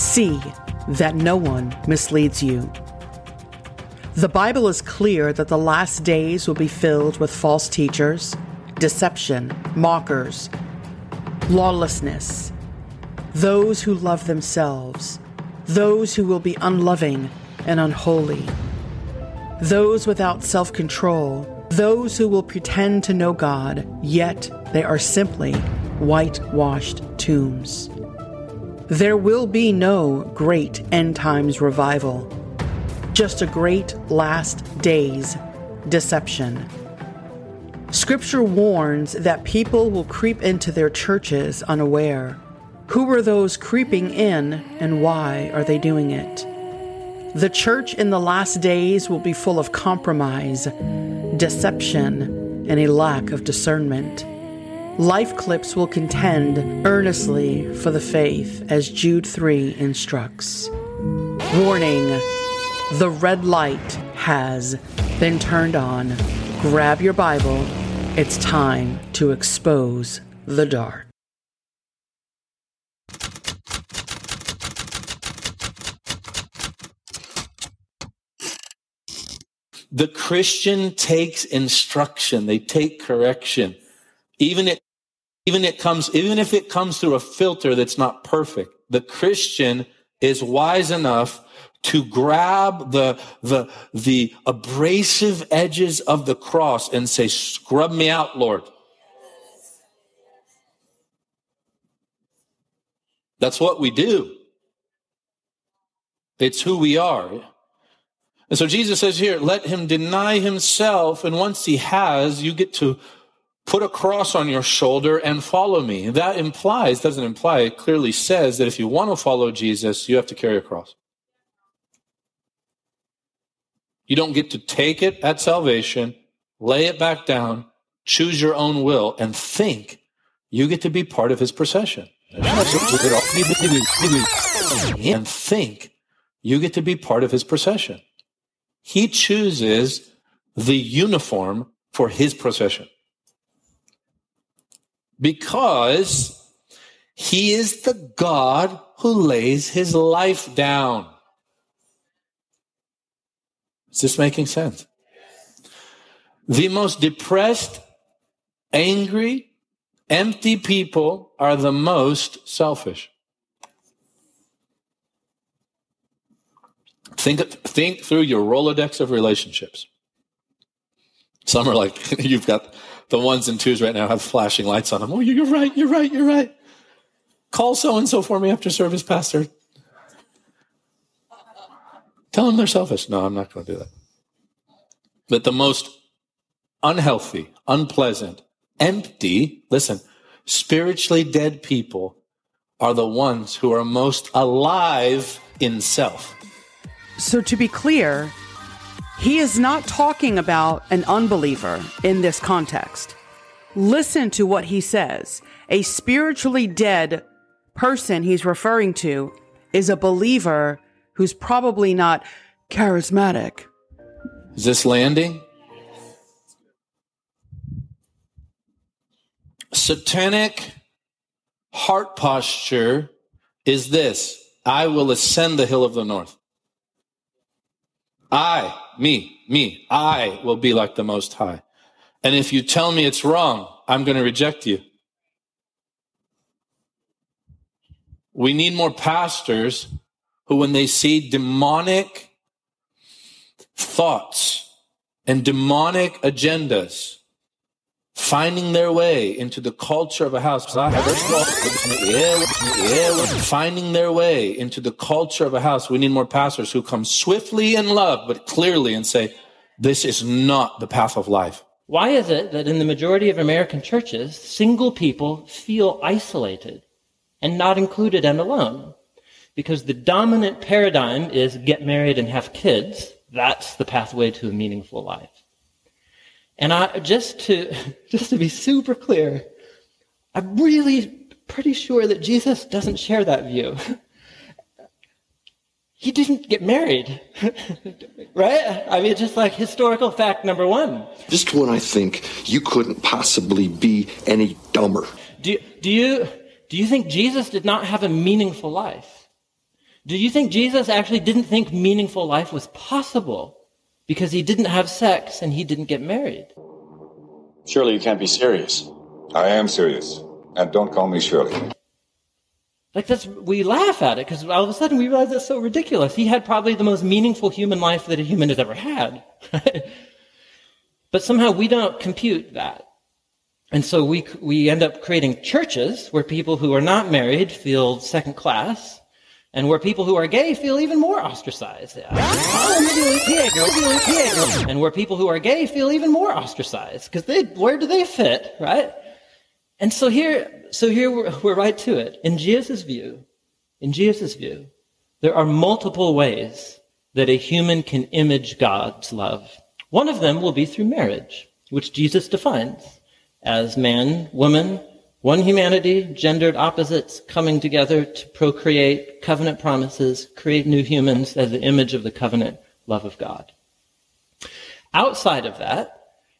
See that no one misleads you. The Bible is clear that the last days will be filled with false teachers, deception, mockers, lawlessness, those who love themselves, those who will be unloving and unholy, those without self control, those who will pretend to know God, yet they are simply whitewashed tombs. There will be no great end times revival, just a great last days deception. Scripture warns that people will creep into their churches unaware. Who are those creeping in and why are they doing it? The church in the last days will be full of compromise, deception, and a lack of discernment. Life Clips will contend earnestly for the faith as Jude 3 instructs. Warning The red light has been turned on. Grab your Bible. It's time to expose the dark. The Christian takes instruction. They take correction. Even it, even it comes, even if it comes through a filter that's not perfect, the Christian is wise enough to grab the, the, the abrasive edges of the cross and say, scrub me out, Lord. That's what we do. It's who we are. And so Jesus says here, let him deny himself. And once he has, you get to put a cross on your shoulder and follow me. That implies, doesn't imply, it clearly says that if you want to follow Jesus, you have to carry a cross. You don't get to take it at salvation, lay it back down, choose your own will, and think you get to be part of his procession. And think you get to be part of his procession. He chooses the uniform for his procession. Because he is the God who lays his life down. Is this making sense? The most depressed, angry, empty people are the most selfish. Think, think through your Rolodex of relationships. Some are like, you've got the ones and twos right now have flashing lights on them. Oh, you're right, you're right, you're right. Call so and so for me after service, Pastor. Tell them they're selfish. No, I'm not going to do that. But the most unhealthy, unpleasant, empty, listen, spiritually dead people are the ones who are most alive in self. So, to be clear, he is not talking about an unbeliever in this context. Listen to what he says. A spiritually dead person he's referring to is a believer who's probably not charismatic. Is this landing? Satanic heart posture is this I will ascend the hill of the north. I, me, me, I will be like the Most High. And if you tell me it's wrong, I'm going to reject you. We need more pastors who, when they see demonic thoughts and demonic agendas, finding their way into the culture of a house. Finding their way into the culture of a house. We need more pastors who come swiftly in love, but clearly and say, this is not the path of life. Why is it that in the majority of American churches, single people feel isolated and not included and alone? Because the dominant paradigm is get married and have kids. That's the pathway to a meaningful life. And I just to just to be super clear, I'm really pretty sure that Jesus doesn't share that view. he didn't get married. right? I mean, just like historical fact number one. Just when I think you couldn't possibly be any dumber. Do, do, you, do you think Jesus did not have a meaningful life? Do you think Jesus actually didn't think meaningful life was possible because he didn't have sex and he didn't get married? Surely you can't be serious. I am serious. And don't call me Shirley. Like that's, we laugh at it because all of a sudden we realize it's so ridiculous. He had probably the most meaningful human life that a human has ever had. but somehow we don't compute that. And so we, we end up creating churches where people who are not married feel second class and where people who are gay feel even more ostracized. and where people who are gay feel even more ostracized because they, where do they fit, right? And so here, so here we're, we're right to it. In Jesus' view, in Jesus' view, there are multiple ways that a human can image God's love. One of them will be through marriage, which Jesus defines as man, woman, one humanity, gendered opposites coming together to procreate covenant promises, create new humans as the image of the covenant love of God. Outside of that,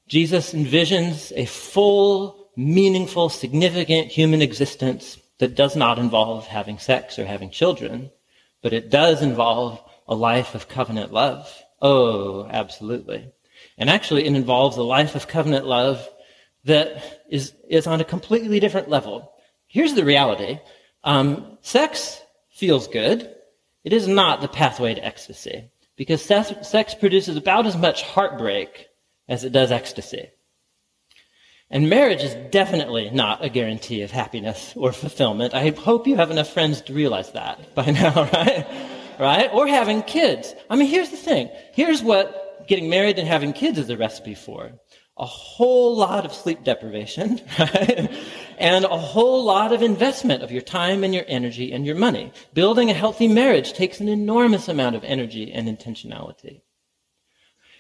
Jesus envisions a full, meaningful, significant human existence that does not involve having sex or having children, but it does involve a life of covenant love. Oh, absolutely. And actually, it involves a life of covenant love that is, is on a completely different level. Here's the reality. Um, sex feels good. It is not the pathway to ecstasy because sex, sex produces about as much heartbreak as it does ecstasy. And marriage is definitely not a guarantee of happiness or fulfillment. I hope you have enough friends to realize that by now, right? right? Or having kids. I mean, here's the thing. Here's what getting married and having kids is a recipe for a whole lot of sleep deprivation, right? and a whole lot of investment of your time and your energy and your money. Building a healthy marriage takes an enormous amount of energy and intentionality.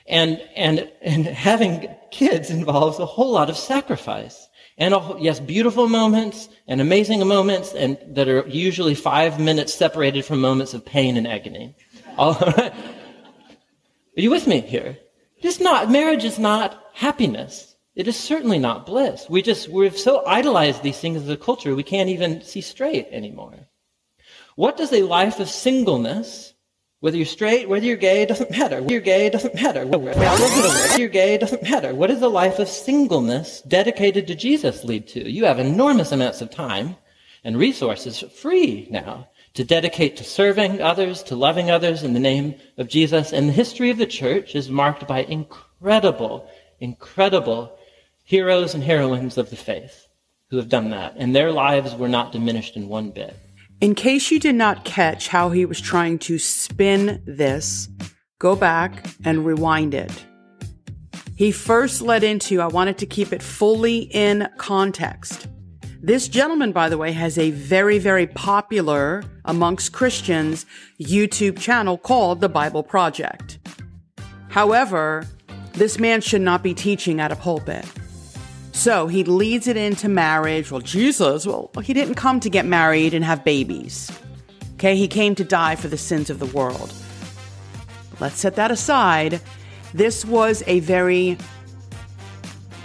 And, and, and having kids involves a whole lot of sacrifice. And a, yes, beautiful moments and amazing moments and that are usually five minutes separated from moments of pain and agony. All right? Are you with me here? It's not, marriage is not happiness. It is certainly not bliss. We just, we've so idolized these things as a culture, we can't even see straight anymore. What does a life of singleness, whether you're straight, whether you're gay, doesn't matter. Whether you're gay, doesn't matter. Whether you're gay, doesn't matter. What does a life of singleness dedicated to Jesus lead to? You have enormous amounts of time and resources free now to dedicate to serving others, to loving others in the name of Jesus. And the history of the church is marked by incredible, incredible heroes and heroines of the faith who have done that. And their lives were not diminished in one bit. In case you did not catch how he was trying to spin this, go back and rewind it. He first led into, I wanted to keep it fully in context. This gentleman, by the way, has a very, very popular amongst Christians YouTube channel called The Bible Project. However, this man should not be teaching at a pulpit. So he leads it into marriage. Well, Jesus, well, he didn't come to get married and have babies. Okay, he came to die for the sins of the world. Let's set that aside. This was a very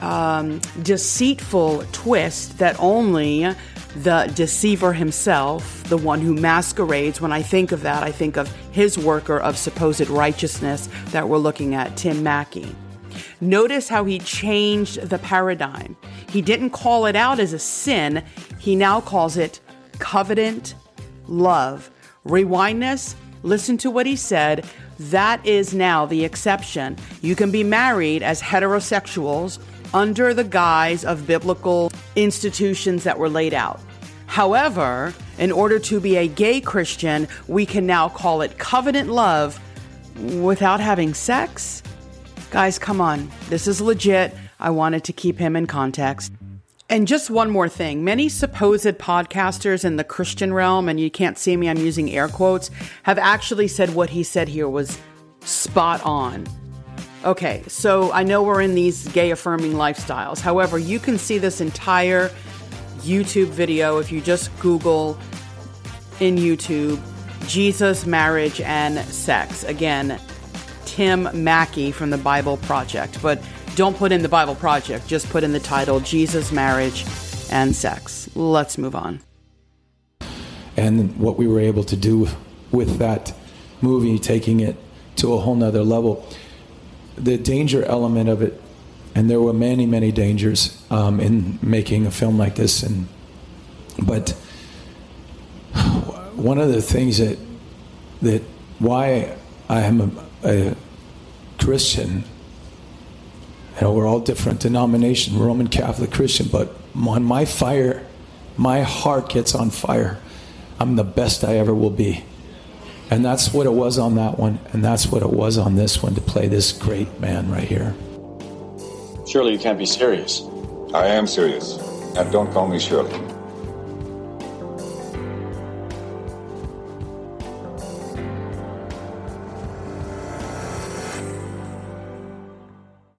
um, deceitful twist that only the deceiver himself, the one who masquerades, when I think of that, I think of his worker of supposed righteousness that we're looking at, Tim Mackie. Notice how he changed the paradigm. He didn't call it out as a sin, he now calls it covenant love. Rewind this, listen to what he said. That is now the exception. You can be married as heterosexuals under the guise of biblical institutions that were laid out. However, in order to be a gay Christian, we can now call it covenant love without having sex? Guys, come on. This is legit. I wanted to keep him in context. And just one more thing many supposed podcasters in the Christian realm, and you can't see me, I'm using air quotes, have actually said what he said here was spot on. Okay, so I know we're in these gay affirming lifestyles. However, you can see this entire YouTube video if you just Google in YouTube Jesus, marriage, and sex. Again, Tim Mackie from the Bible Project. But don't put in the Bible Project, just put in the title Jesus, marriage, and sex. Let's move on. And what we were able to do with that movie, taking it to a whole nother level. The danger element of it, and there were many, many dangers um, in making a film like this, and but one of the things that that why I am a, a Christian. You know, we're all different denomination, Roman Catholic Christian, but when my fire, my heart gets on fire, I'm the best I ever will be. And that's what it was on that one, and that's what it was on this one to play this great man right here. Surely you can't be serious. I am serious. And don't call me Shirley.